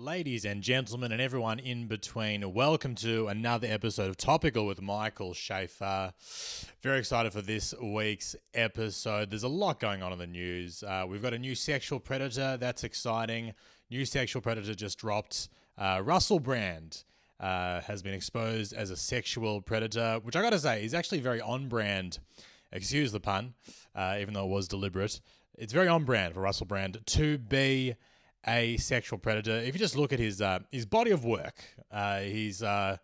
Ladies and gentlemen, and everyone in between, welcome to another episode of Topical with Michael Shafar. Very excited for this week's episode. There's a lot going on in the news. Uh, we've got a new sexual predator, that's exciting. New sexual predator just dropped. Uh, Russell Brand uh, has been exposed as a sexual predator, which I gotta say is actually very on brand. Excuse the pun, uh, even though it was deliberate. It's very on brand for Russell Brand to be a sexual predator. If you just look at his uh, his body of work, uh, he's uh,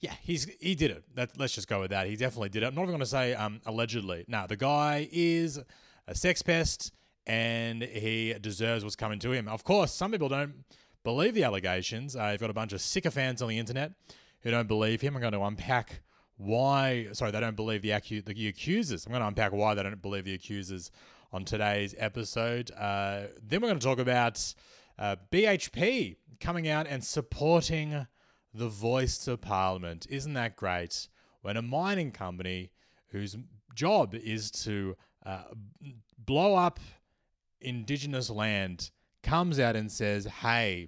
yeah, he's he did it. That, let's just go with that. He definitely did it. I'm not even going to say um, allegedly. No, the guy is a sex pest, and he deserves what's coming to him. Of course, some people don't believe the allegations. Uh, you've got a bunch of sycophants on the internet who don't believe him. I'm going to unpack why. Sorry, they don't believe the, acu- the accusers. I'm going to unpack why they don't believe the accusers on today's episode. Uh, then we're going to talk about uh, BHP coming out and supporting the voice to Parliament. Isn't that great? When a mining company whose job is to uh, blow up Indigenous land comes out and says, hey,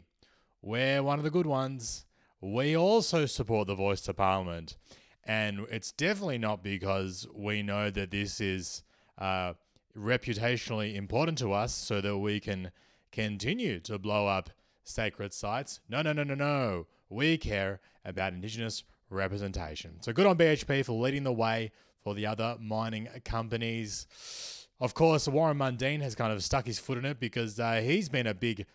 we're one of the good ones. We also support the voice to Parliament. And it's definitely not because we know that this is uh, reputationally important to us so that we can continue to blow up sacred sites. No, no, no, no, no. We care about Indigenous representation. So good on BHP for leading the way for the other mining companies. Of course, Warren Mundine has kind of stuck his foot in it because uh, he's been a big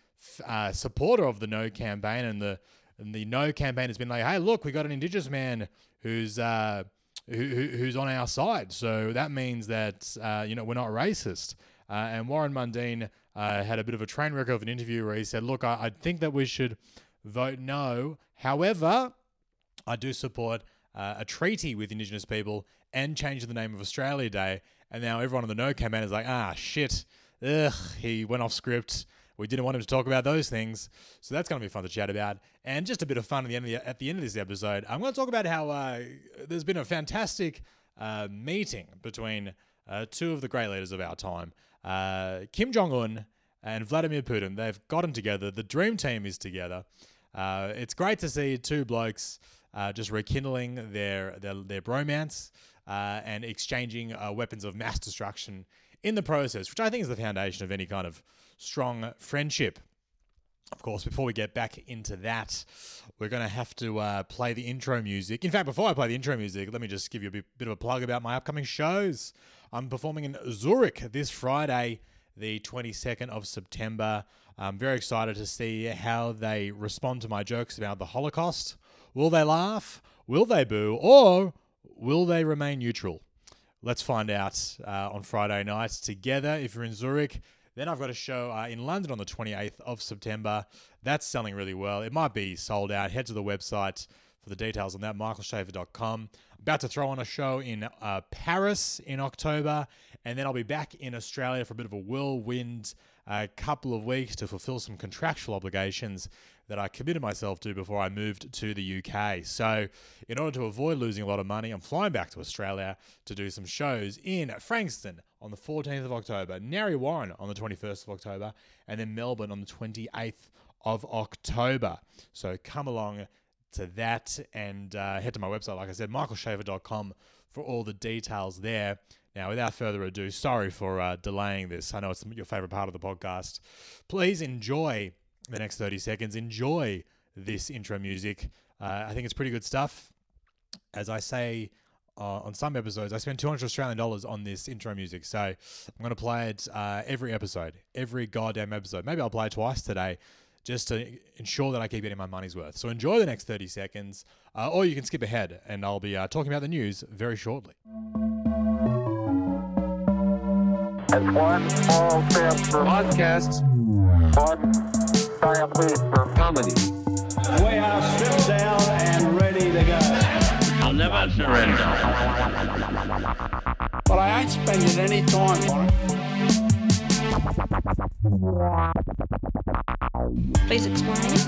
uh, supporter of the No campaign, and the and the No campaign has been like, "Hey, look, we got an Indigenous man who's uh, who, who's on our side. So that means that uh, you know we're not racist. Uh, and Warren Mundine uh, had a bit of a train wreck of an interview where he said, "Look, I, I think that we should vote no. However, I do support uh, a treaty with Indigenous people and change the name of Australia Day." And now everyone on the No campaign is like, "Ah, shit." Ugh, he went off script. We didn't want him to talk about those things, so that's going to be fun to chat about. And just a bit of fun at the end of, the, at the end of this episode, I'm going to talk about how uh, there's been a fantastic uh, meeting between uh, two of the great leaders of our time, uh, Kim Jong Un and Vladimir Putin. They've gotten together. The dream team is together. Uh, it's great to see two blokes uh, just rekindling their their, their bromance and exchanging weapons of mass destruction in the process, which I think is the foundation of any kind of strong friendship. Of course, before we get back into that, we're going to have to uh, play the intro music. In fact, before I play the intro music, let me just give you a bit, of a plug about my upcoming shows. I'm performing in Zurich this Friday, the 22nd of September. I'm very excited to see how they respond to my jokes about the Holocaust. Will they laugh? Will they boo? Or will they remain neutral? Let's find out uh, on Friday night together. If you're in Zurich, then I've got a show uh, in London on the 28th of September. That's selling really well. It might be sold out. Head to the website for the details on that, michaelshafar.com. About to throw on a show in uh, Paris in October, and then I'll be back in Australia for a bit of a whirlwind a couple of weeks to fulfill some contractual obligations that I committed myself to before I moved to the UK. So, in order to avoid losing a lot of money, I'm flying back to Australia to do some shows in Frankston on the 14th of October, Narre Warren on the 21st of October, and then Melbourne on the 28th of October. So, come along to that and uh, head to my website, like I said, michaelshafar.com for all the details there. Now, without further ado, sorry for uh, delaying this. I know it's your favorite part of the podcast. Please enjoy the next 30 seconds. Enjoy this intro music. Uh, I think it's pretty good stuff. As I say uh, on some episodes, I spend 200 Australian dollars on this intro music. So I'm going to play it uh, every episode, every goddamn episode. Maybe I'll play it twice today just to ensure that I keep getting my money's worth. So enjoy the next 30 seconds, uh, or you can skip ahead, and I'll be uh, talking about the news very shortly. It's one small step for Podcasts, one giant leap for comedy. We are stripped down and ready to go. I'll surrender. But I ain't spending any time on it. Please explain.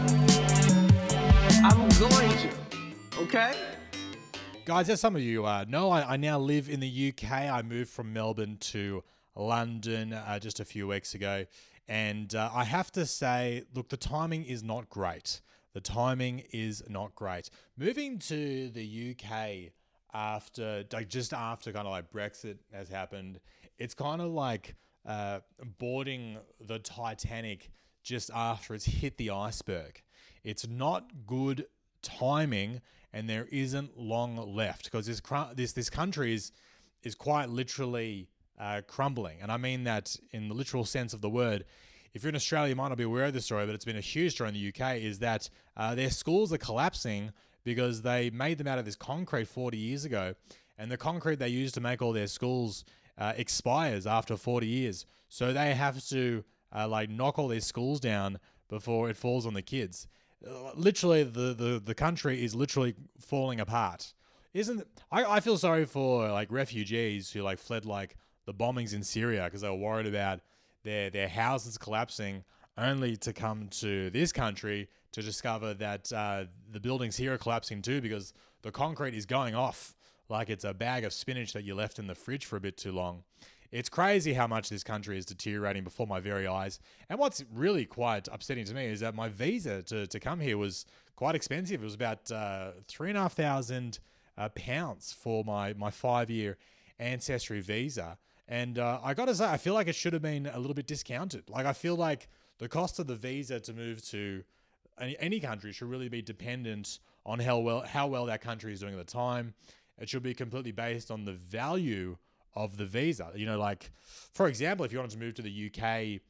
I'm going to. Okay? Guys, as some of you uh, know, I, I now live in the UK. I moved from Melbourne to London uh, just a few weeks ago. And uh, I have to say, look, the timing is not great. The timing is not great. Moving to the UK after, like, just after kind of like Brexit has happened, it's kind of like uh, boarding the Titanic just after it's hit the iceberg. It's not good timing, and there isn't long left because this this this country is is quite literally uh, crumbling, and I mean that in the literal sense of the word. If you're in Australia, you might not be aware of this story, but it's been a huge story in the UK. Is that uh, their schools are collapsing because they made them out of this concrete 40 years ago, and the concrete they use to make all their schools uh, expires after 40 years. So they have to uh, like knock all these schools down before it falls on the kids. Literally, the, the, the country is literally falling apart. Isn't I, I feel sorry for like refugees who like fled like the bombings in Syria because they were worried about their their houses collapsing, only to come to this country to discover that uh, the buildings here are collapsing too because the concrete is going off like it's a bag of spinach that you left in the fridge for a bit too long. It's crazy how much this country is deteriorating before my very eyes. And what's really quite upsetting to me is that my visa to, to come here was quite expensive. It was about uh, three and a half thousand uh, pounds for my, my five year ancestry visa. And uh, I got to say, I feel like it should have been a little bit discounted. Like, I feel like the cost of the visa to move to any, any country should really be dependent on how well how well that country is doing at the time. It should be completely based on the value of the visa. You know, like for example, if you wanted to move to the UK,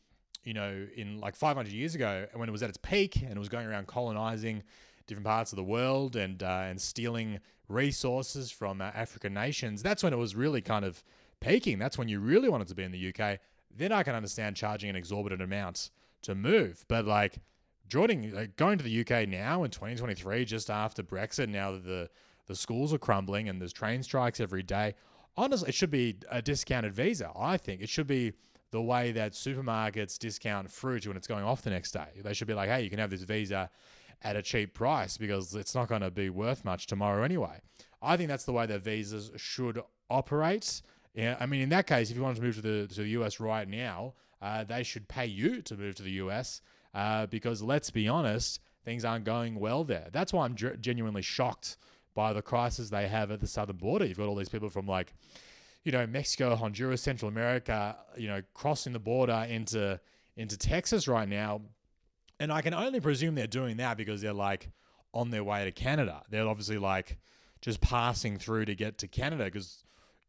you know, in like 500 years ago, when it was at its peak and it was going around colonizing different parts of the world and uh, and stealing resources from uh, African nations, that's when it was really kind of peaking. That's when you really wanted to be in the UK. Then I can understand charging an exorbitant amount to move, but like joining, like going to the UK now in 2023, just after Brexit, now that the the schools are crumbling and there's train strikes every day. Honestly, it should be a discounted visa. I think it should be the way that supermarkets discount fruit when it's going off the next day. They should be like, hey, you can have this visa at a cheap price because it's not going to be worth much tomorrow anyway. I think that's the way that visas should operate. Yeah, I mean, in that case, if you wanted to move to the to the US right now, uh, they should pay you to move to the US uh, because let's be honest, things aren't going well there. That's why I'm genuinely shocked by the crisis they have at the southern border. You've got all these people from like, you know, Mexico, Honduras, Central America, you know, crossing the border into into Texas right now. And I can only presume they're doing that because they're like on their way to Canada. They're obviously like just passing through to get to Canada because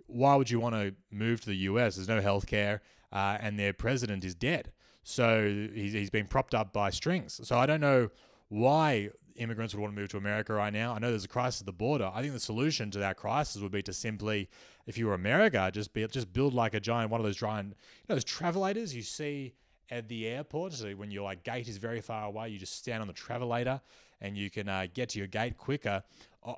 why would you want to move to the US? There's no healthcare, uh, and their president is dead. So he's, he's been propped up by strings. So I don't know why immigrants would want to move to America right now. I know there's a crisis at the border. I think the solution to that crisis would be to simply, if you were America, just be just build like a giant one of those giant, you know, those travelators you see at the airport. So when your like gate is very far away, you just stand on the travelator and you can uh, get to your gate quicker.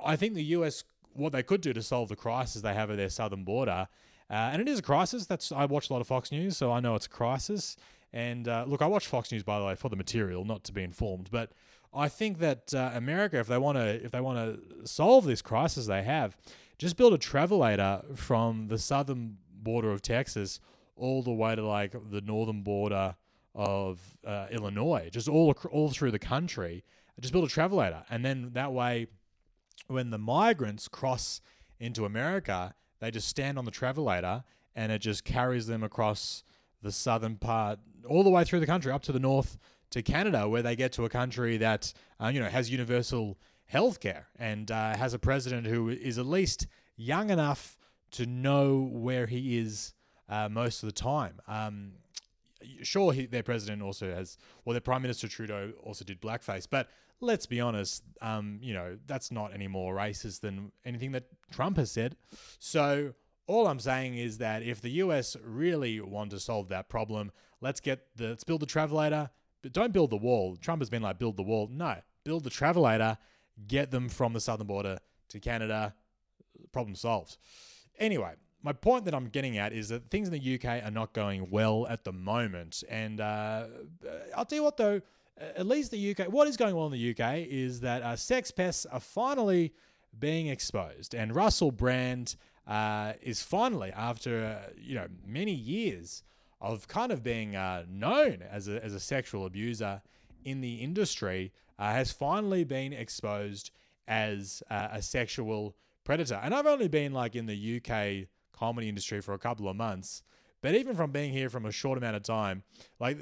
I think the US, what they could do to solve the crisis they have at their southern border, uh, and it is a crisis. That's I watch a lot of Fox News, so I know it's a crisis. And uh, look, I watch Fox News by the way for the material, not to be informed, but I think that uh, America, if they want to, if they want to solve this crisis they have, just build a travelator from the southern border of Texas all the way to like the northern border of uh, Illinois, just all all through the country. Just build a travelator, and then that way, when the migrants cross into America, they just stand on the travelator, and it just carries them across the southern part, all the way through the country, up to the north to Canada, where they get to a country that uh, you know has universal healthcare and uh, has a president who is at least young enough to know where he is uh, most of the time. Um, sure, he, their president also has, well, their prime minister Trudeau also did blackface, but let's be honest, um, you know that's not any more racist than anything that Trump has said. So. All I'm saying is that if the US really want to solve that problem, let's get the let's build the travelator, but don't build the wall. Trump has been like, build the wall. No, build the travelator, get them from the southern border to Canada. Problem solved. Anyway, my point that I'm getting at is that things in the UK are not going well at the moment. And uh, I'll tell you what, though, at least the UK, what is going on in the UK is that uh, sex pests are finally being exposed. And Russell Brand uh, is finally, after uh, you know many years of kind of being uh, known as a, as a sexual abuser in the industry uh, has finally been exposed as uh, a sexual predator. And I've only been like in the UK comedy industry for a couple of months, but even from being here from a short amount of time, like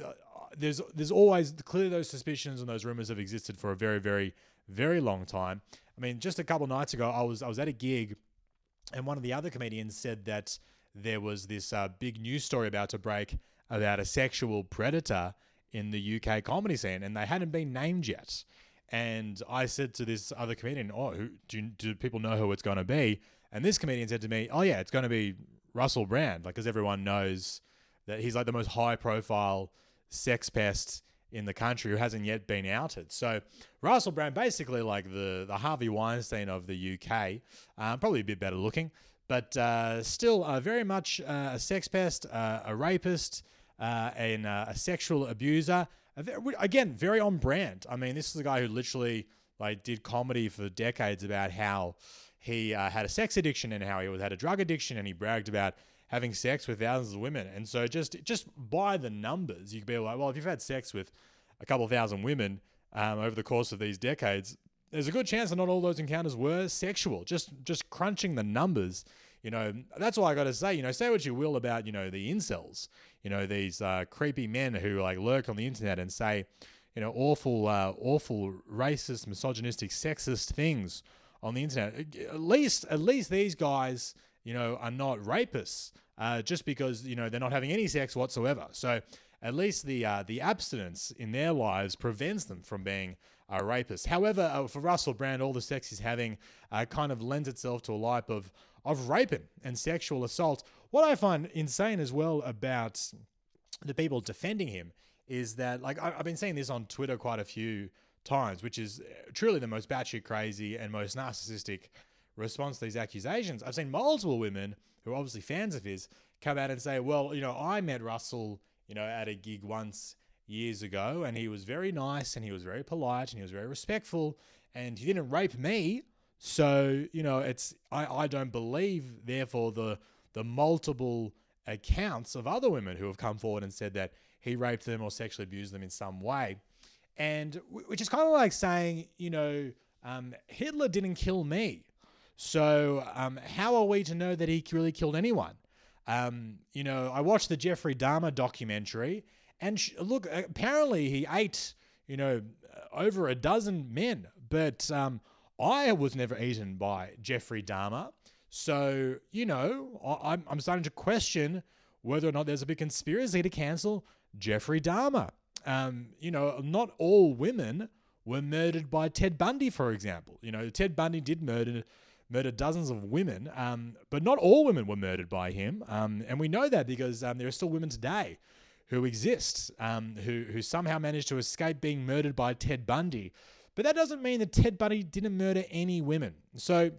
there's there's always clearly those suspicions and those rumors have existed for a very very very long time. I mean, just a couple nights ago, I was I was at a gig, and one of the other comedians said that there was this uh, big news story about to break about a sexual predator in the UK comedy scene, and they hadn't been named yet. And I said to this other comedian, "Oh, who, do do people know who it's going to be?" And this comedian said to me, "Oh yeah, it's going to be Russell Brand, like because everyone knows that he's like the most high profile sex pest in the country who hasn't yet been outed. So Russell Brand, basically like the the Harvey Weinstein of the UK, uh, probably a bit better looking, but uh, still uh, very much uh, a sex pest, uh, a rapist, uh, and a sexual abuser. Again, very on brand. I mean, this is a guy who literally like did comedy for decades about how he had a sex addiction and how he had a drug addiction, and he bragged about having sex with thousands of women. And so just just by the numbers, you could be like, well, if you've had sex with a couple of thousand women um, over the course of these decades, there's a good chance that not all those encounters were sexual. Just just crunching the numbers, you know, that's all I got to say. You know, say what you will about you know the incels, you know these uh, creepy men who like lurk on the internet and say, you know, awful, uh, awful, racist, misogynistic, sexist things on the internet. At least, at least these guys, you know, are not rapists. Uh, just because you know they're not having any sex whatsoever. So at least the uh, the abstinence in their lives prevents them from being a rapist. However, uh, for Russell Brand, all the sex he's having uh, kind of lends itself to a life of of raping and sexual assault. What I find insane as well about the people defending him is that like I've been seeing this on Twitter quite a few times, which is uh, truly the most batshit crazy and most narcissistic response to these accusations. I've seen multiple women who are obviously fans of his come out and say, "Well, you know, I met Russell, you know, at a gig once years ago, and he was very nice, and he was very polite, and he was very respectful, and he didn't rape me." So you know, it's I, I don't believe, therefore, the the multiple accounts of other women who have come forward and said that he raped them or sexually abused them in some way, and which is kind of like saying, you know, um, Hitler didn't kill me, so um, how are we to know that he really killed anyone? Um, you know, I watched the Jeffrey Dahmer documentary, and sh- look, apparently he ate, you know, over a dozen men, but um, I was never eaten by Jeffrey Dahmer. So, you know, I- I'm, I'm starting to question whether or not there's a big conspiracy to cancel Jeffrey Dahmer. Um, you know, not all women were murdered by Ted Bundy, for example. You know, Ted Bundy did murder murder dozens of women, um, but not all women were murdered by him. Um, and we know that because um, there are still women today who exist um, who who somehow managed to escape being murdered by Ted Bundy. But that doesn't mean that Ted Bundy didn't murder any women. So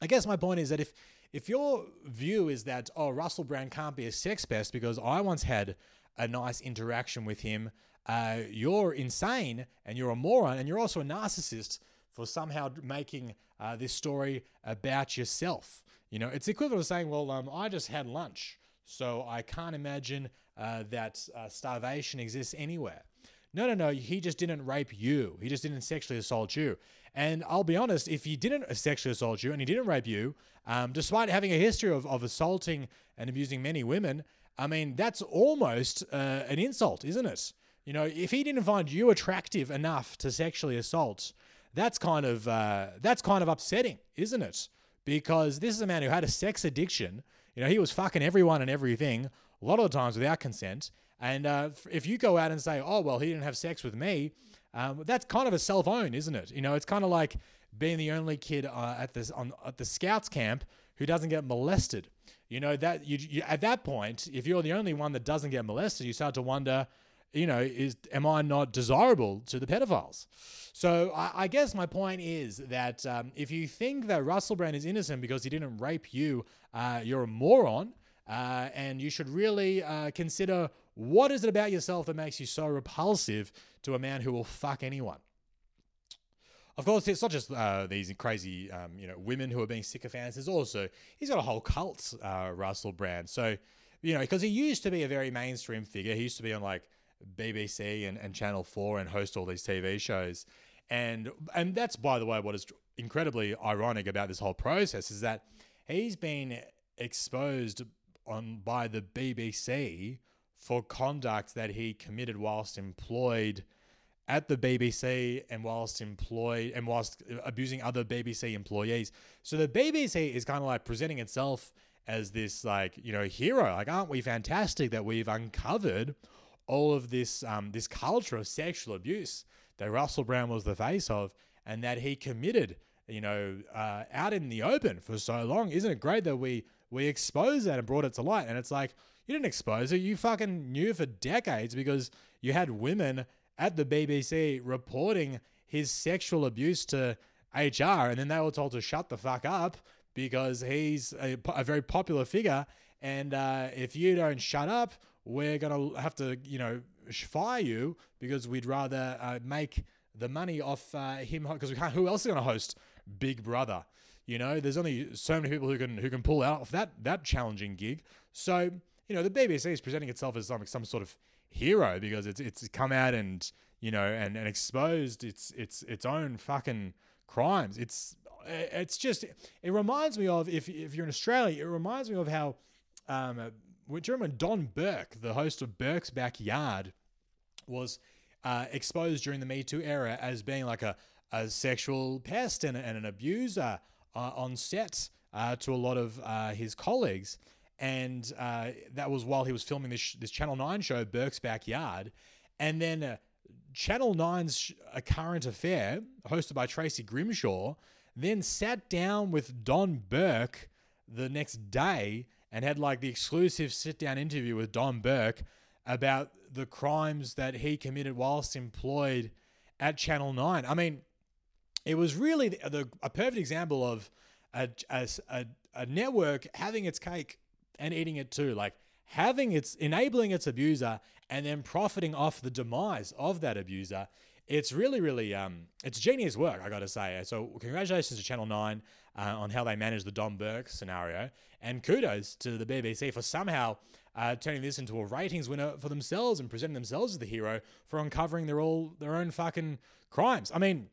I guess my point is that if if your view is that oh Russell Brand can't be a sex pest because I once had a nice interaction with him, uh, you're insane and you're a moron and you're also a narcissist for somehow making uh, this story about yourself. You know, it's equivalent to saying, well, um, I just had lunch, so I can't imagine uh, that uh, starvation exists anywhere. No, no, no. He just didn't rape you. He just didn't sexually assault you. And I'll be honest, if he didn't sexually assault you and he didn't rape you, um, despite having a history of, of assaulting and abusing many women, I mean, that's almost uh, an insult, isn't it? You know, if he didn't find you attractive enough to sexually assault, that's kind of uh, that's kind of upsetting, isn't it? Because this is a man who had a sex addiction. You know, he was fucking everyone and everything a lot of the times without consent. And uh, if you go out and say, "Oh, well, he didn't have sex with me," um, that's kind of a self-own, isn't it? You know, it's kind of like being the only kid uh, at this on at the scouts camp who doesn't get molested. You know that you, you at that point, if you're the only one that doesn't get molested, you start to wonder, you know, is am I not desirable to the pedophiles? So I, I guess my point is that um, if you think that Russell Brand is innocent because he didn't rape you, uh, you're a moron, uh, and you should really uh, consider what is it about yourself that makes you so repulsive to a man who will fuck anyone. Of course, it's not just uh, these crazy, um, you know, women who are being sycophants. There's also he's got a whole cult, uh, Russell Brand. So you know, because he used to be a very mainstream figure. He used to be on like BBC and, and Channel 4 and host all these TV shows. And and that's by the way what is incredibly ironic about this whole process is that he's been exposed on by the BBC for conduct that he committed whilst employed at the BBC and whilst employed and whilst abusing other BBC employees. So the BBC is kind of like presenting itself as this like you know hero. Like, aren't we fantastic that we've uncovered all of this um, this culture of sexual abuse that Russell Brand was the face of, and that he committed, you know, uh, out in the open for so long. Isn't it great that we we exposed that and brought it to light? And it's like you didn't expose it; you fucking knew for decades because you had women at the BBC reporting his sexual abuse to HR, and then they were told to shut the fuck up because he's a, a very popular figure. And uh, if you don't shut up, we're going to have to, you know, fire you because we'd rather uh, make the money off uh, him because we can't. Who else is going to host Big Brother? You know, there's only so many people who can who can pull out of that that challenging gig. So you know, the BBC is presenting itself as some some sort of hero because it's it's come out and you know and, and exposed its its its own fucking crimes. It's it's just it reminds me of if if you're in Australia, it reminds me of how um, remember Don Burke, the host of Burke's Backyard, was uh, exposed during the Me Too era as being like a, a sexual pest and, and an abuser uh, on set uh, to a lot of uh, his colleagues. And uh, that was while he was filming this, this Channel 9 show, Burke's Backyard. And then uh, Channel 9's A Current Affair, hosted by Tracy Grimshaw, then sat down with Don Burke the next day and had like the exclusive sit down interview with Don Burke about the crimes that he committed whilst employed at Channel 9. I mean, it was really the, the, a perfect example of a, a, a, a network having its cake and eating it too. Like having its enabling its abuser and then profiting off the demise of that abuser it's really, really, um, it's genius work, I got to say. So, congratulations to Channel 9 uh, on how they managed the Don Burke scenario. And kudos to the BBC for somehow uh, turning this into a ratings winner for themselves and presenting themselves as the hero for uncovering their all their own fucking crimes. I mean,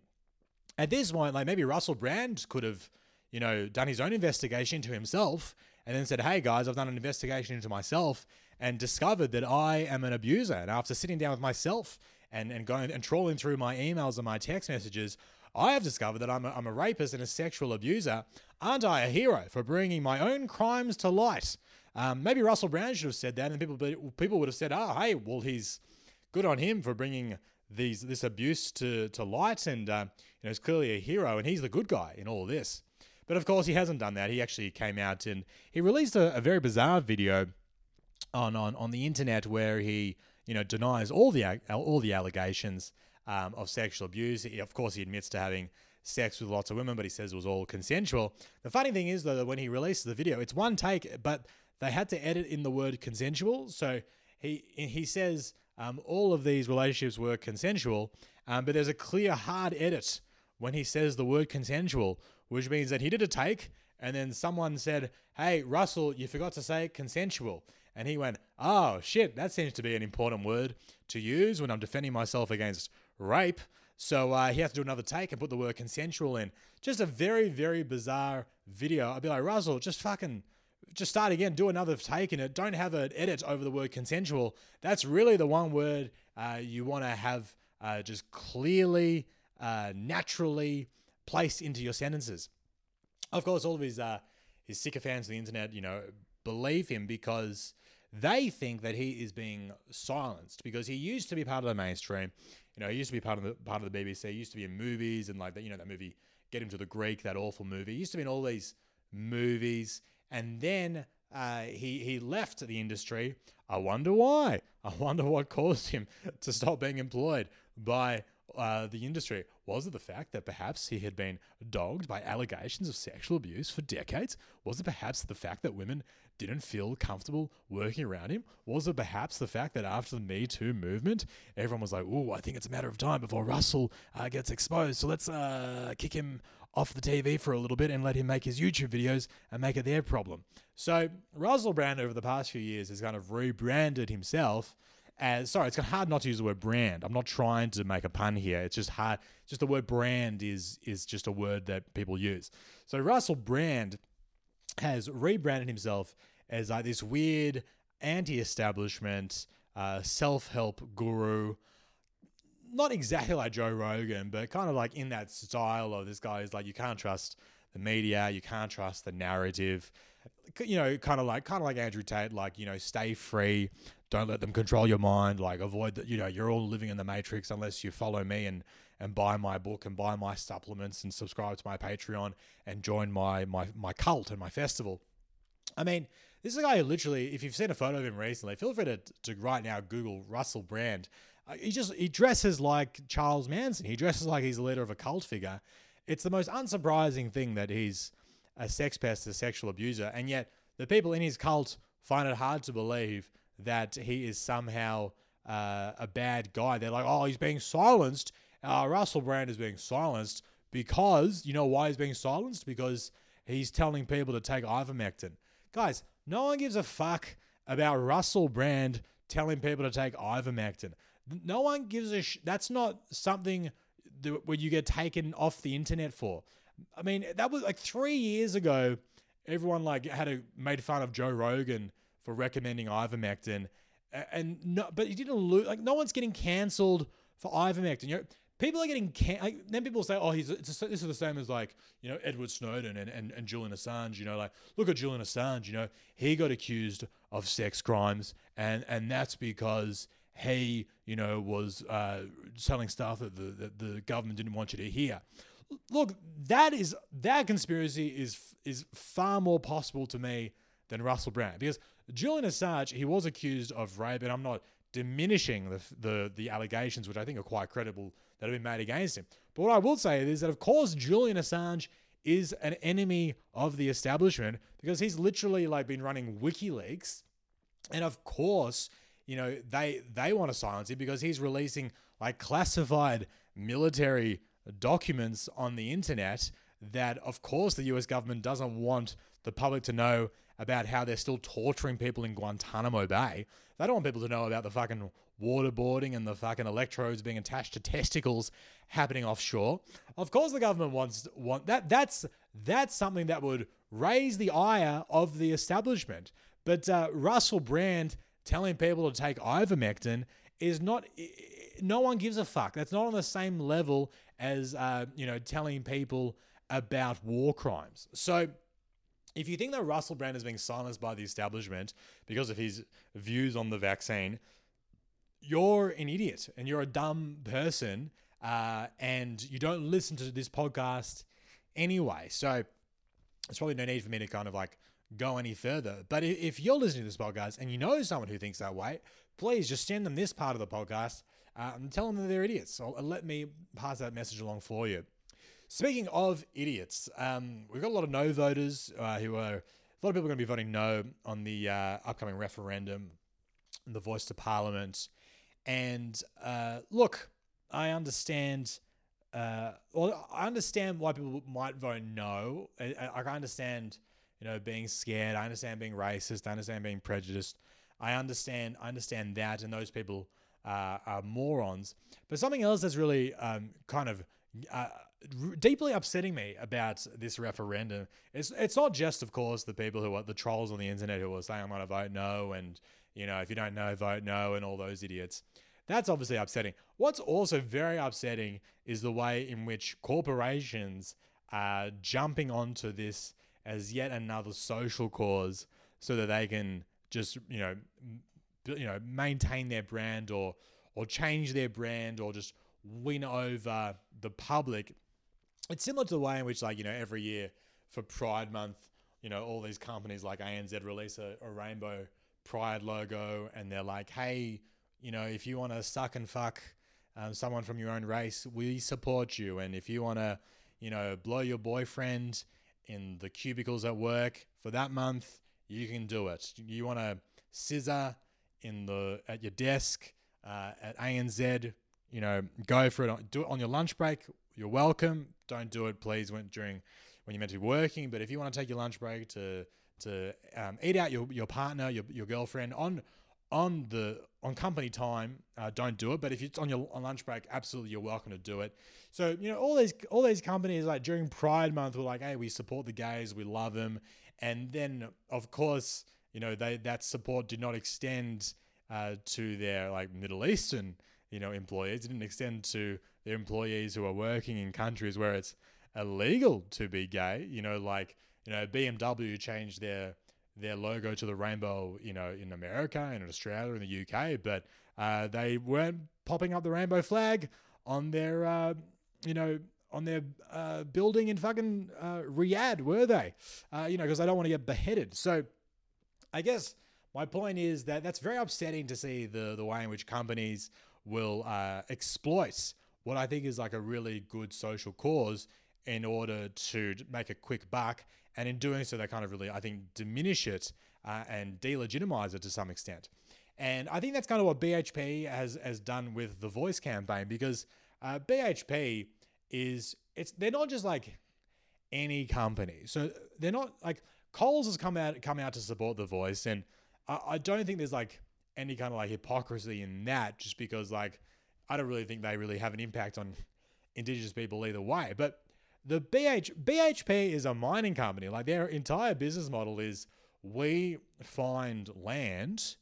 at this point, like maybe Russell Brand could have, you know, done his own investigation into himself and then said, hey guys, I've done an investigation into myself and discovered that I am an abuser. And after sitting down with myself and, and going and trawling through my emails and my text messages, I have discovered that I'm a, I'm a rapist and a sexual abuser. Aren't I a hero for bringing my own crimes to light? Um, maybe Russell Brand should have said that, and people people would have said, "Oh, hey, well, he's good on him for bringing these this abuse to to light, and uh, you know, he's clearly a hero, and he's the good guy in all this." But of course, he hasn't done that. He actually came out and he released a, a very bizarre video on, on on the internet where he you know, denies all the all the allegations um, of sexual abuse. He, of course, he admits to having sex with lots of women, but he says it was all consensual. The funny thing is, though, that when he releases the video, it's one take, but they had to edit in the word consensual. So he he says um, all of these relationships were consensual, um, but there's a clear hard edit when he says the word consensual, which means that he did a take, and then someone said, "Hey, Russell, you forgot to say consensual." And he went, Oh, shit, that seems to be an important word to use when I'm defending myself against rape. So uh, he has to do another take and put the word consensual in. Just a very, very bizarre video. I'd be like, Russell, just fucking, just start again, do another take in it. Don't have an edit over the word consensual. That's really the one word uh, you want to have uh, just clearly, uh, naturally placed into your sentences. Of course, all of his uh, his sycophants on the internet, you know, believe him because they think that he is being silenced because he used to be part of the mainstream. You know, he used to be part of the part of the BBC. He used to be in movies and like that. You know, that movie Get Him to the Greek, that awful movie. He used to be in all these movies, and then uh, he he left the industry. I wonder why. I wonder what caused him to stop being employed by uh, the industry? Was it the fact that perhaps he had been dogged by allegations of sexual abuse for decades? Was it perhaps the fact that women didn't feel comfortable working around him? Was it perhaps the fact that after the Me Too movement, everyone was like, "Oh, I think it's a matter of time before Russell uh, gets exposed, so let's uh, kick him off the TV for a little bit and let him make his YouTube videos and make it their problem. So Russell Brand over the past few years has kind of rebranded himself as sorry, it's hard not to use the word brand. I'm not trying to make a pun here. It's just hard. Just the word brand is is just a word that people use. So Russell Brand has rebranded himself as like this weird anti-establishment uh, self-help guru not exactly like Joe Rogan, but kind of like in that style of this guy is like you can't trust the media, you can't trust the narrative. You know, kind of like kind of like Andrew Tate, like you know, stay free, don't let them control your mind, like avoid that. You know, you're all living in the matrix unless you follow me and and buy my book and buy my supplements and subscribe to my Patreon and join my my my cult and my festival. I mean, this is a guy who literally, if you've seen a photo of him recently, feel free to, to right now Google Russell Brand. Uh, he just he dresses like Charles Manson. He dresses like he's the leader of a cult figure. It's the most unsurprising thing that he's a sex pest, a sexual abuser, and yet the people in his cult find it hard to believe that he is somehow uh, a bad guy. They're like, oh, he's being silenced. Uh, Russell Brand is being silenced because you know why he's being silenced because he's telling people to take ivermectin. Guys, no one gives a fuck about Russell Brand telling people to take ivermectin. No one gives a sh- that's not something that, where you get taken off the internet for. I mean, that was like 3 years ago everyone like had a, made fun of Joe Rogan for recommending ivermectin and no but he didn't lose like no one's getting cancelled for ivermectin. You know, people are getting can- like, then people say, "Oh, he's a, this is the same as like you know Edward Snowden and, and and Julian Assange." You know, like look at Julian Assange. You know, he got accused of sex crimes, and and that's because he you know was uh, selling stuff that the that the government didn't want you to hear. Look, that is that conspiracy is is far more possible to me than Russell Brand because Julian Assange he was accused of rape, and I'm not diminishing the the the allegations, which I think are quite credible that have been made against him. But what I will say is that of course Julian Assange is an enemy of the establishment because he's literally like been running WikiLeaks, and of course you know they they want to silence him because he's releasing like classified military documents on the internet that of course the US government doesn't want the public to know about how they're still torturing people in Guantanamo Bay. They don't want people to know about the fucking waterboarding and the fucking electrodes being attached to testicles happening offshore. Of course the government wants want that that's that's something that would raise the ire of the establishment. But uh, Russell Brand telling people to take ivermectin is not no one gives a fuck. That's not on the same level as uh, you know telling people about war crimes. So if you think that Russell Brand is being silenced by the establishment because of his views on the vaccine, you're an idiot and you're a dumb person, uh, and you don't listen to this podcast anyway. So there's probably no need for me to kind of like go any further. But if you're listening to this podcast and you know someone who thinks that way, please just send them this part of the podcast uh, and tell them that they're idiots. So let me pass that message along for you. Speaking of idiots, um, we've got a lot of no voters uh, who are, a lot of people are going to be voting no on the uh, upcoming referendum, the voice to parliament. And uh, look, I understand. Uh, well, I understand why people might vote no. I, I understand, you know, being scared. I understand being racist. I understand being prejudiced. I understand. I understand that, and those people uh, are morons. But something else that's really um, kind of uh, deeply upsetting me about this referendum is it's not just, of course, the people who are the trolls on the internet who are saying I'm going to vote no, and you know, if you don't know, vote no, and all those idiots. That's obviously upsetting. What's also very upsetting is the way in which corporations are jumping onto this as yet another social cause so that they can just, you know, you know, maintain their brand or or change their brand or just win over the public. It's similar to the way in which, like, you know, every year for Pride Month, you know, all these companies like ANZ release a, a rainbow Pride logo and they're like, hey, you know, if you want to suck and fuck um, someone from your own race, we support you. And if you want to, you know, blow your boyfriend in the cubicles at work for that month, you can do it. You want to scissor in the at your desk uh, at ANZ, you know, go for it. Do it on your lunch break. You're welcome. Don't do it, please, when during when you're meant to be working. But if you want to take your lunch break to to um, eat out your your partner, your your girlfriend on on the on company time, uh, don't do it. But if it's on your on lunch break, absolutely you're welcome to do it. So you know all these all these companies like during Pride Month were like, hey, we support the gays, we love them, and then of course you know they that support did not extend uh, to their like Middle Eastern you know employees. It didn't extend to their employees who are working in countries where it's illegal to be gay. You know, like you know BMW changed their their logo to the rainbow, you know, in America and in Australia and the UK, but uh, they weren't popping up the rainbow flag on their, uh, you know, on their uh, building in fucking uh, Riyadh, were they? Uh, you know, because they don't want to get beheaded. So, I guess my point is that that's very upsetting to see the the way in which companies will uh, exploit what I think is like a really good social cause in order to make a quick buck. And in doing so, they kind of really, I think, diminish it uh, and delegitimize it to some extent. And I think that's kind of what BHP has has done with the Voice campaign because uh, BHP is it's they're not just like any company. So they're not like Coles has come out come out to support the Voice, and I, I don't think there's like any kind of like hypocrisy in that, just because like I don't really think they really have an impact on Indigenous people either way. But the BH BHP is a mining company. Like their entire business model is we find land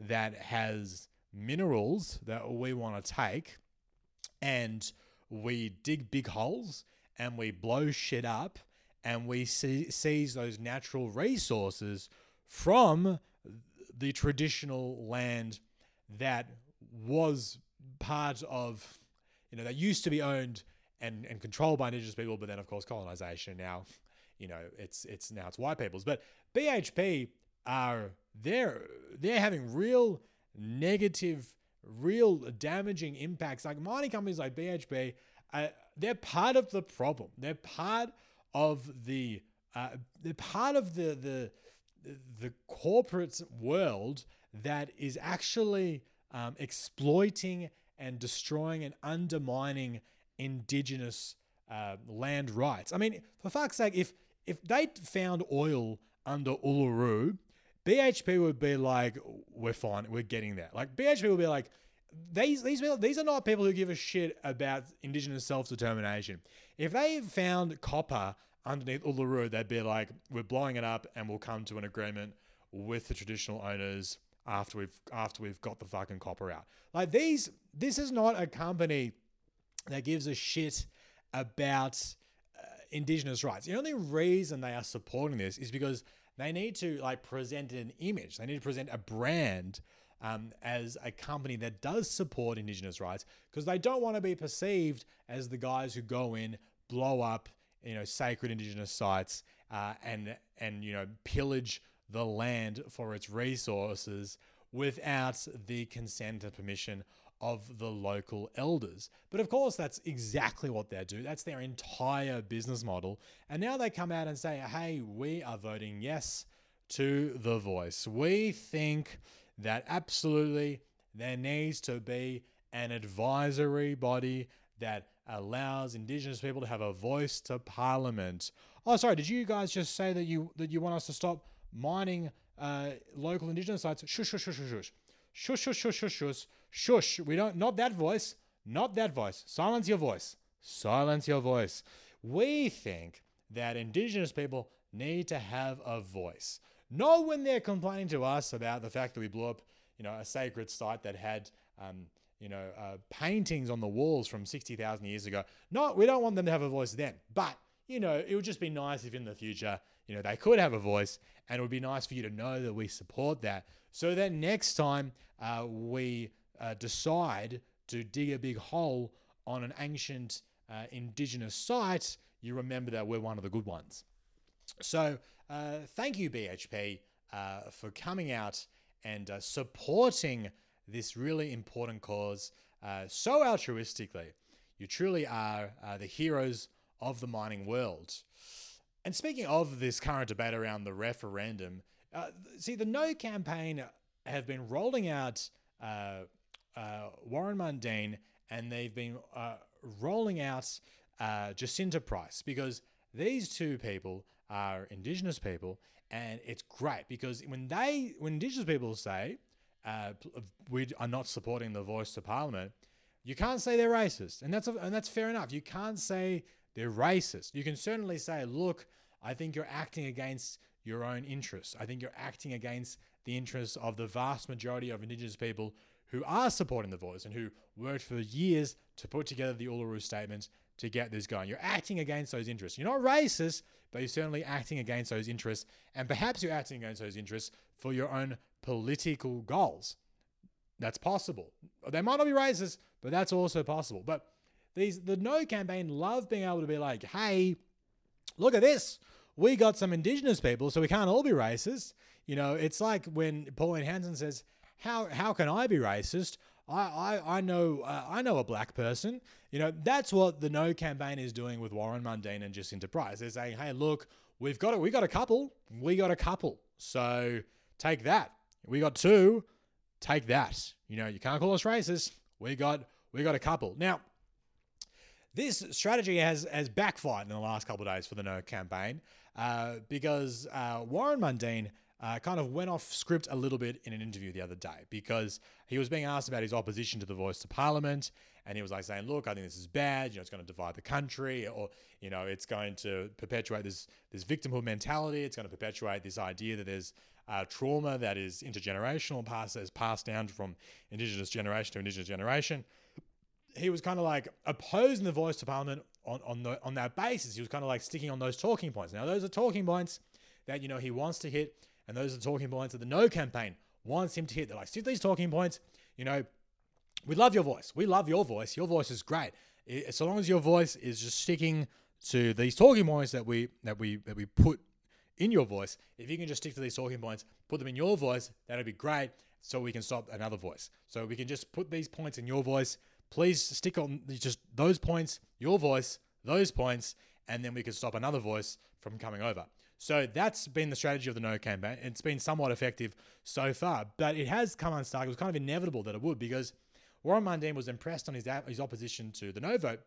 that has minerals that we want to take and we dig big holes and we blow shit up and we see, seize those natural resources from the traditional land that was part of, you know, that used to be owned and, and controlled by indigenous people, but then of course colonization now, you know, it's it's now it's white people's. But BHP are they're they're having real negative, real damaging impacts. Like mining companies like BHP, uh, they're part of the problem. They're part of the uh, they're part of the the the corporate world that is actually um, exploiting and destroying and undermining indigenous uh, land rights. I mean, for fuck's sake, if if they found oil under Uluru, BHP would be like, "We're fine, we're getting there." Like BHP would be like, "These these people, these are not people who give a shit about indigenous self determination. If they found copper underneath Uluru, they'd be like, "We're blowing it up, and we'll come to an agreement with the traditional owners." After we've after we've got the fucking copper out, like these, this is not a company that gives a shit about uh, indigenous rights. The only reason they are supporting this is because they need to like present an image. They need to present a brand um, as a company that does support indigenous rights because they don't want to be perceived as the guys who go in, blow up, you know, sacred indigenous sites uh, and and you know pillage the land for its resources without the consent and permission of the local elders. But of course, that's exactly what they do. That's their entire business model. And now they come out and say, hey, we are voting yes to the voice. We think that absolutely there needs to be an advisory body that allows indigenous people to have a voice to parliament. Oh, sorry, did you guys just say that you that you want us to stop mining uh, local indigenous sites? Shush, shush, shush, shush, shush. Shush, shush, shush, shush, shush. We don't, not that voice. Not that voice. Silence your voice. Silence your voice. We think that Indigenous people need to have a voice. Not when they're complaining to us about the fact that we blew up, you know, a sacred site that had, um, you know, uh, paintings on the walls from 60,000 years ago. Not, we don't want them to have a voice then. But, you know, it would just be nice if in the future, you know, they could have a voice and it would be nice for you to know that we support that so that next time uh, we uh, decide to dig a big hole on an ancient uh, indigenous site, you remember that we're one of the good ones. So uh, thank you, BHP, uh, for coming out and uh, supporting this really important cause so altruistically. You truly are the heroes of the mining world. And speaking of this current debate around the referendum, uh, see, the No campaign have been rolling out uh, uh, Warren Mundine and they've been uh, rolling out uh, Jacinta Price because these two people are Indigenous people, and it's great because when they when Indigenous people say uh, we are not supporting the voice to Parliament, you can't say they're racist, and that's and that's fair enough. You can't say they're racist. You can certainly say, look, I think you're acting against your own interests. I think you're acting against the interests of the vast majority of Indigenous people who are supporting the voice and who worked for years to put together the Uluru Statements to get this going. You're acting against those interests. You're not racist, but you're certainly acting against those interests. And perhaps you're acting against those interests for your own political goals. That's possible. They might not be racist, but that's also possible. But these the No campaign love being able to be like, hey, look at this. We got some indigenous people, so we can't all be racist. You know, it's like when Pauline Hanson says, How how can I be racist? I, I, I know uh, I know a black person. You know that's what the No campaign is doing with Warren Mundine and Jacinta Price. They're saying, "Hey, look, we've got a, we got a couple. We got a couple. So take that. We got two. Take that. You know you can't call us racist. We got we got a couple now." This strategy has has backfired in the last couple of days for the No campaign uh, because uh, Warren Mundine uh, kind of went off script a little bit in an interview the other day because he was being asked about his opposition to the voice to parliament. And he was like saying, look, I think this is bad. You know, it's going to divide the country or, you know, it's going to perpetuate this, this victimhood mentality. It's going to perpetuate this idea that there's uh, trauma that is intergenerational, passed, as passed down from indigenous generation to indigenous generation. He was kind of like opposing the voice to parliament on, on, the, on that basis. He was kind of like sticking on those talking points. Now, those are talking points that, you know, he wants to hit and those are the talking points that the No campaign wants him to hit. They're like, stick these talking points. You know, we love your voice. We love your voice. Your voice is great. It, so long as your voice is just sticking to these talking points that we that we that we put in your voice, if you can just stick to these talking points, put them in your voice, that'd be great. So we can stop another voice. So we can just put these points in your voice. Please stick on just those points, your voice, those points, and then we can stop another voice from coming over. So that's been the strategy of the no campaign. It's been somewhat effective so far, but it has come unstuck. It was kind of inevitable that it would because Warren Mundine was impressed on his, his opposition to the no vote.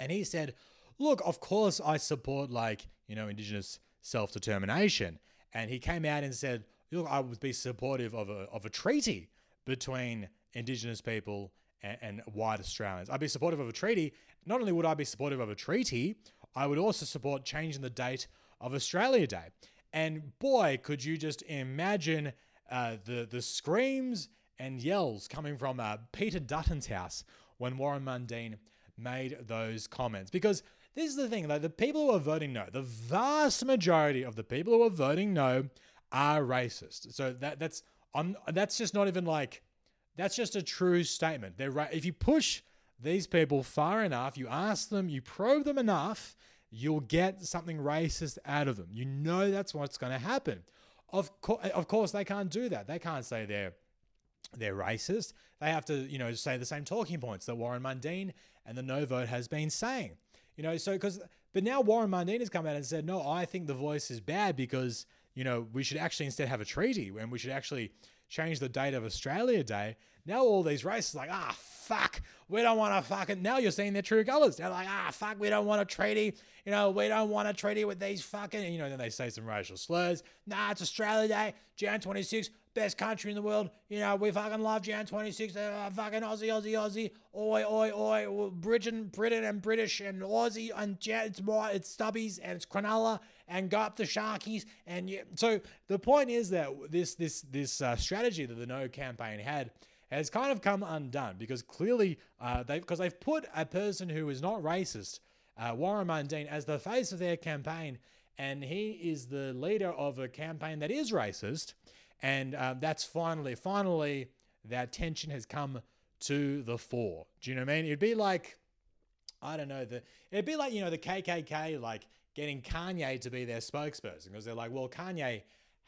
And he said, look, of course I support like, you know, Indigenous self-determination. And he came out and said, look, I would be supportive of a, of a treaty between Indigenous people and, and white Australians. I'd be supportive of a treaty. Not only would I be supportive of a treaty, I would also support changing the date of Australia Day. And boy, could you just imagine uh, the the screams and yells coming from uh, Peter Dutton's house when Warren Mundine made those comments. Because this is the thing, though, the people who are voting no, the vast majority of the people who are voting no are racist. So that that's I'm, that's just not even like that's just a true statement. They're ra- if you push these people far enough, you ask them, you probe them enough, you'll get something racist out of them. You know that's what's going to happen. Of, co- of course, they can't do that. They can't say they're they're racist. They have to, you know, say the same talking points that Warren Mundine and the No Vote has been saying. You know, so because but now Warren Mundine has come out and said, no, I think the voice is bad because you know we should actually instead have a treaty and we should actually change the date of Australia Day. Now all these races like, ah, fuck, we don't want to fucking. Now you're seeing their true colors. They're like, ah, fuck, we don't want a treaty. You know, we don't want a treaty with these fucking. You know, then they say some racial slurs. Nah, it's Australia Day, Jan 26, best country in the world. You know, we fucking love Jan 26. Uh, fucking Aussie, Aussie, Aussie. Oi, oi, oi. Britain, Britain, and British and Aussie and Jan. It's more. It's Stubbies and it's Cronulla and go up the Sharkies. And yeah, so the point is that this this this uh, strategy that the No campaign had has kind of come undone because clearly uh, they because they've put a person who is not racist, uh, Warren Mundine, as the face of their campaign, and he is the leader of a campaign that is racist, and um, that's finally finally that tension has come to the fore. Do you know what I mean? It'd be like I don't know the it'd be like you know the KKK like getting Kanye to be their spokesperson because they're like, well, Kanye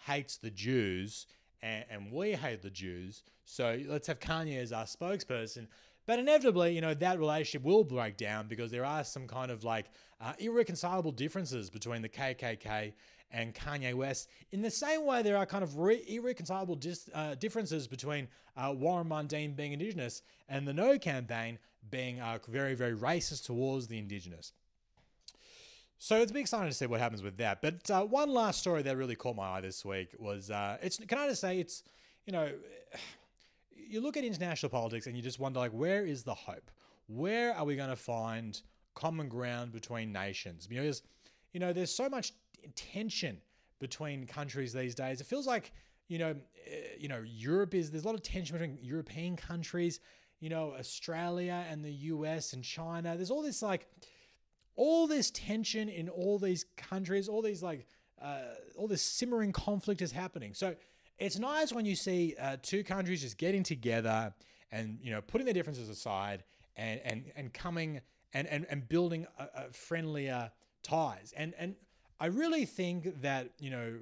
hates the Jews and, and we hate the Jews. So let's have Kanye as our spokesperson. But inevitably, you know, that relationship will break down because there are some kind of like uh, irreconcilable differences between the KKK and Kanye West. In the same way, there are kind of re- irreconcilable dis- uh, differences between uh, Warren Mundine being Indigenous and the No campaign being uh, very, very racist towards the Indigenous. So it's be exciting to see what happens with that. But uh, one last story that really caught my eye this week was uh, it's. Can I just say it's you know you look at international politics and you just wonder like where is the hope? Where are we going to find common ground between nations? Because you know there's so much tension between countries these days. It feels like you know uh, you know Europe is there's a lot of tension between European countries. You know Australia and the US and China. There's all this like all this tension in all these countries, all these like, uh, all this simmering conflict is happening. So it's nice when you see uh, two countries just getting together and you know putting their differences aside and and and coming and and, and building a, a friendlier ties. And and I really think that you know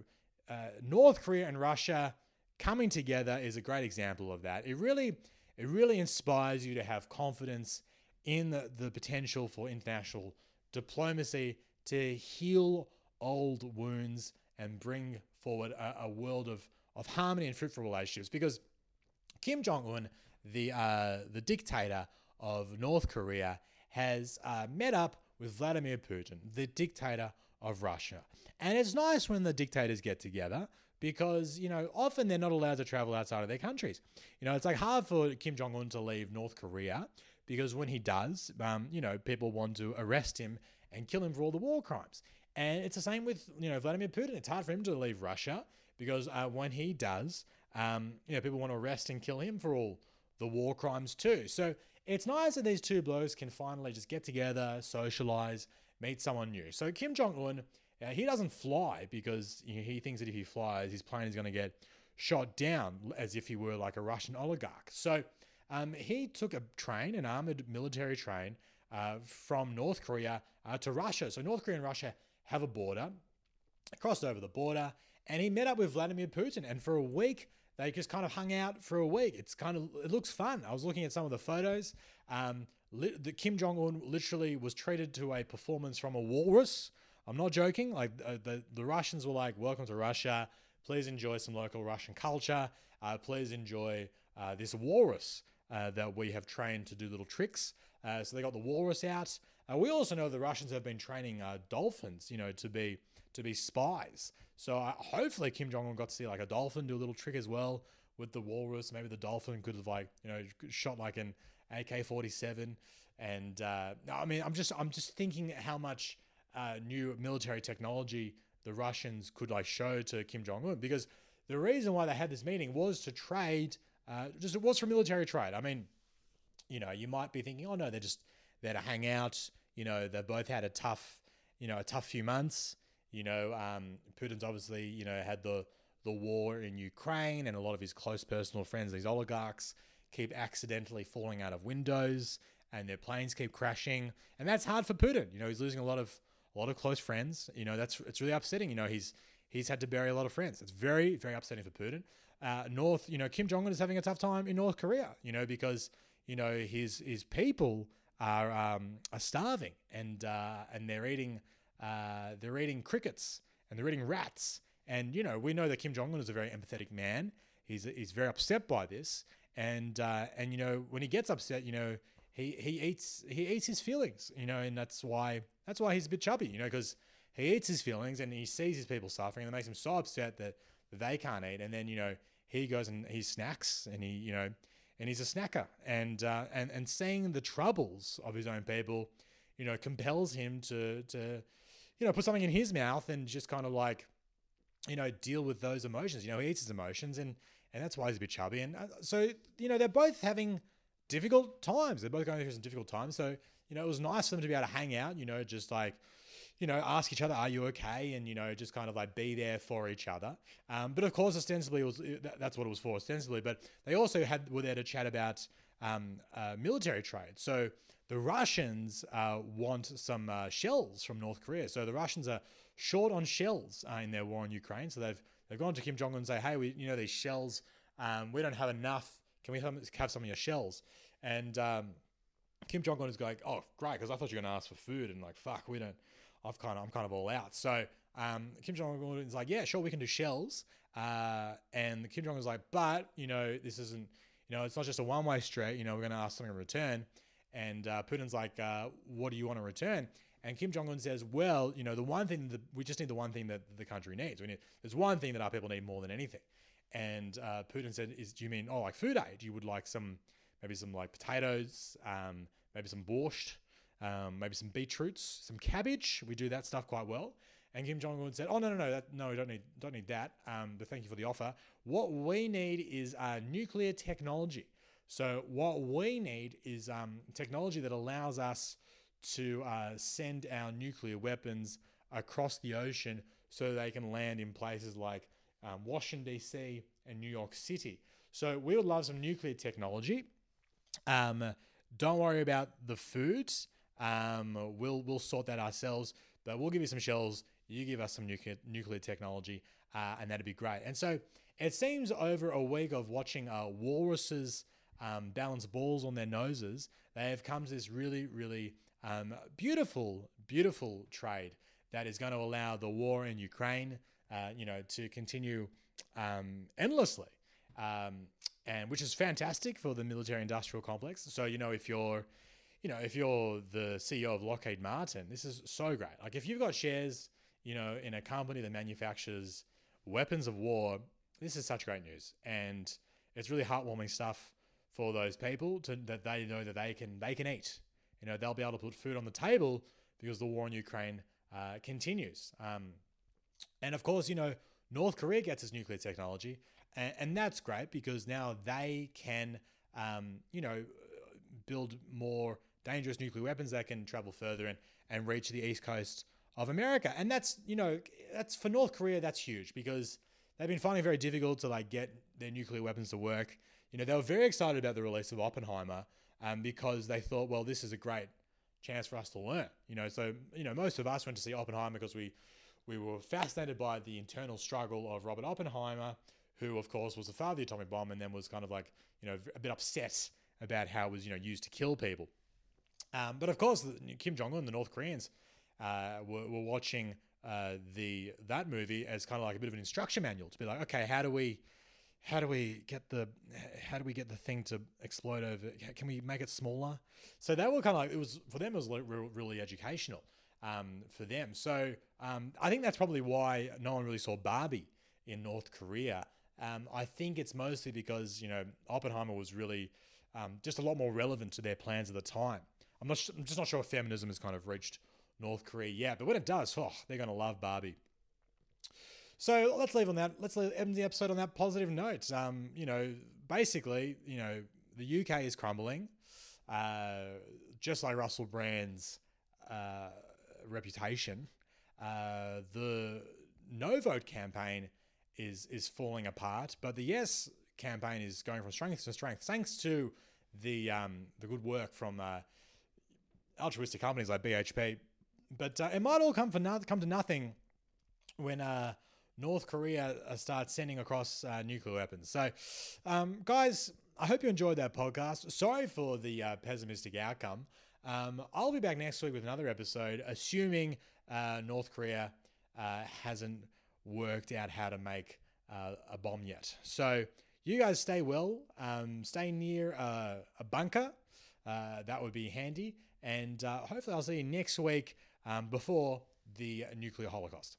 uh, North Korea and Russia coming together is a great example of that. It really it really inspires you to have confidence in the, the potential for international diplomacy to heal old wounds and bring forward a, a world of, of harmony and fruitful relationships. Because Kim Jong Un, the uh, the dictator of North Korea, has uh, met up with Vladimir Putin, the dictator of Russia. And it's nice when the dictators get together because, you know, often they're not allowed to travel outside of their countries. You know, it's like hard for Kim Jong un to leave North Korea because when he does, um, you know, people want to arrest him and kill him for all the war crimes. And it's the same with, you know, Vladimir Putin. It's hard for him to leave Russia because uh, when he does, um, you know, people want to arrest and kill him for all the war crimes too. So it's nice that these two blokes can finally just get together, socialize, meet someone new. So Kim Jong Un, uh, he doesn't fly because you know, he thinks that if he flies, his plane is going to get shot down as if he were like a Russian oligarch. So um, he took a train, an armored military train, uh, from North Korea uh, to Russia. So North Korea and Russia have a border, crossed over the border, and he met up with Vladimir Putin. And for a week, they just kind of hung out for a week. It's kind of it looks fun. I was looking at some of the photos. Um, li- the Kim Jong Un literally was treated to a performance from a walrus. I'm not joking. Like uh, the the Russians were like, "Welcome to Russia. Please enjoy some local Russian culture. Uh, please enjoy uh, this walrus uh, that we have trained to do little tricks." Uh, so they got the walrus out. Uh, we also know the Russians have been training dolphins, you know, to be to be spies. So hopefully Kim Jong Un got to see like a dolphin do a little trick as well with the walrus. Maybe the dolphin could have like you know shot like an AK forty seven. And uh, I mean, I'm just I'm just thinking how much uh, new military technology the Russians could like show to Kim Jong Un because the reason why they had this meeting was to trade. just it was for military trade. I mean, you know, you might be thinking, oh no, they're just there to hang out. You know, they've both had a tough, you know, a tough few months. You know, um, Putin's obviously, you know, had the the war in Ukraine, and a lot of his close personal friends, these oligarchs, keep accidentally falling out of windows, and their planes keep crashing, and that's hard for Putin. You know, he's losing a lot of a lot of close friends. You know, that's it's really upsetting. You know, he's he's had to bury a lot of friends. It's very very upsetting for Putin. Uh, North, you know, Kim Jong Un is having a tough time in North Korea. You know, because you know his his people are um, are starving and uh, and they're eating uh, they're eating crickets and they're eating rats and you know we know that Kim Jong Un is a very empathetic man. He's he's very upset by this and uh, and you know when he gets upset, you know he he eats he eats his feelings, you know, and that's why that's why he's a bit chubby, you know, because he eats his feelings and he sees his people suffering and it makes him so upset that, they can't eat, and then you know he goes and he snacks and he you know and he's a snacker. And uh, and and seeing the troubles of his own people, you know, compels him to to you know put something in his mouth and just kind of like you know deal with those emotions. You know, he eats his emotions, and and that's why he's a bit chubby. And uh, so you know, they're both having difficult times. They're both going through some difficult times. So you know, it was nice for them to be able to hang out. You know, just like you know, ask each other, "Are you okay?" and you know, just kind of like be there for each other. Um, but of course, ostensibly, was that's what it was for, ostensibly. But they also had were there to chat about um, uh, military trade. So the Russians uh, want some uh, shells from North Korea. So the Russians are short on shells uh, in their war in Ukraine. So they've they've gone to Kim Jong Un and say, "Hey, we you know these shells, um, we don't have enough. Can we have some of your shells?" And um, Kim Jong Un is going, oh, great, because I thought you were going to ask for food, and like, fuck, we don't. I've kind of, I'm kind of all out. So um, Kim Jong Un is like, yeah, sure, we can do shells. Uh, and Kim Jong Un is like, but you know, this isn't, you know, it's not just a one way street. You know, we're going to ask something in return. And uh, Putin's like, uh, what do you want to return? And Kim Jong Un says, well, you know, the one thing that we just need the one thing that the country needs. We need there's one thing that our people need more than anything. And uh, Putin said, "Is do you mean oh like food aid? You would like some maybe some like potatoes, um, maybe some borscht, um, maybe some beetroots, some cabbage. We do that stuff quite well." And Kim Jong Un said, "Oh no no no that, no we don't need don't need that. Um, but thank you for the offer. What we need is uh, nuclear technology. So what we need is um, technology that allows us to uh, send our nuclear weapons across the ocean so they can land in places like um, Washington, D.C., and New York City. So we would love some nuclear technology. Um, don't worry about the foods. Um, we'll, we'll sort that ourselves, but we'll give you some shells. You give us some nuclear, nuclear technology, uh, and that'd be great. And so it seems over a week of watching uh, walruses um, balance balls on their noses, they have come to this really, really um, beautiful, beautiful trade that is going to allow the war in Ukraine, uh, you know, to continue um, endlessly, um, and which is fantastic for the military-industrial complex. So you know, if you're, you know, if you're the CEO of Lockheed Martin, this is so great. Like if you've got shares, you know, in a company that manufactures weapons of war, this is such great news, and it's really heartwarming stuff for those people to that they know that they can they can eat. You know, they'll be able to put food on the table because the war in Ukraine uh, continues. Um, and of course, you know, North Korea gets its nuclear technology, and, and that's great because now they can, um, you know, build more dangerous nuclear weapons that can travel further and, and reach the east coast of America. And that's, you know, that's for North Korea, that's huge because they've been finding it very difficult to like get their nuclear weapons to work. You know, they were very excited about the release of Oppenheimer um, because they thought, well, this is a great chance for us to learn. You know, so you know, most of us went to see Oppenheimer because we we were fascinated by the internal struggle of Robert Oppenheimer, who of course was the father of the atomic bomb, and then was kind of like you know a bit upset about how it was you know used to kill people. Um, but of course, Kim Jong Un, the North Koreans, uh, were, were watching uh, the that movie as kind of like a bit of an instruction manual to be like, okay, how do we how do we get the how do we get the thing to explode over can we make it smaller? So that were kind of like it was for them it was like really educational um, for them. So um, i think that's probably why no one really saw barbie in north korea. Um, i think it's mostly because you know oppenheimer was really um, just a lot more relevant to their plans at the time. I'm not i'm just not sure if feminism has kind of reached north korea yet but when it does oh they're going to love barbie so let's leave on that. Let's end the episode on that positive note. Um, you know, basically, you know, the UK is crumbling, uh, just like Russell Brand's uh, reputation. Uh, the no vote campaign is is falling apart, but the yes campaign is going from strength to strength, thanks to the um, the good work from uh, altruistic companies like BHP. But uh, it might all come for no- come to nothing when uh, North Korea uh, starts sending across uh, nuclear weapons. So, um, guys, I hope you enjoyed that podcast. Sorry for the uh, pessimistic outcome. Um, I'll be back next week with another episode, assuming uh, North Korea uh, hasn't worked out how to make uh, a bomb yet. So, you guys stay well, um, stay near a bunker. that would be handy. And hopefully, I'll see you next week um, before the nuclear holocaust.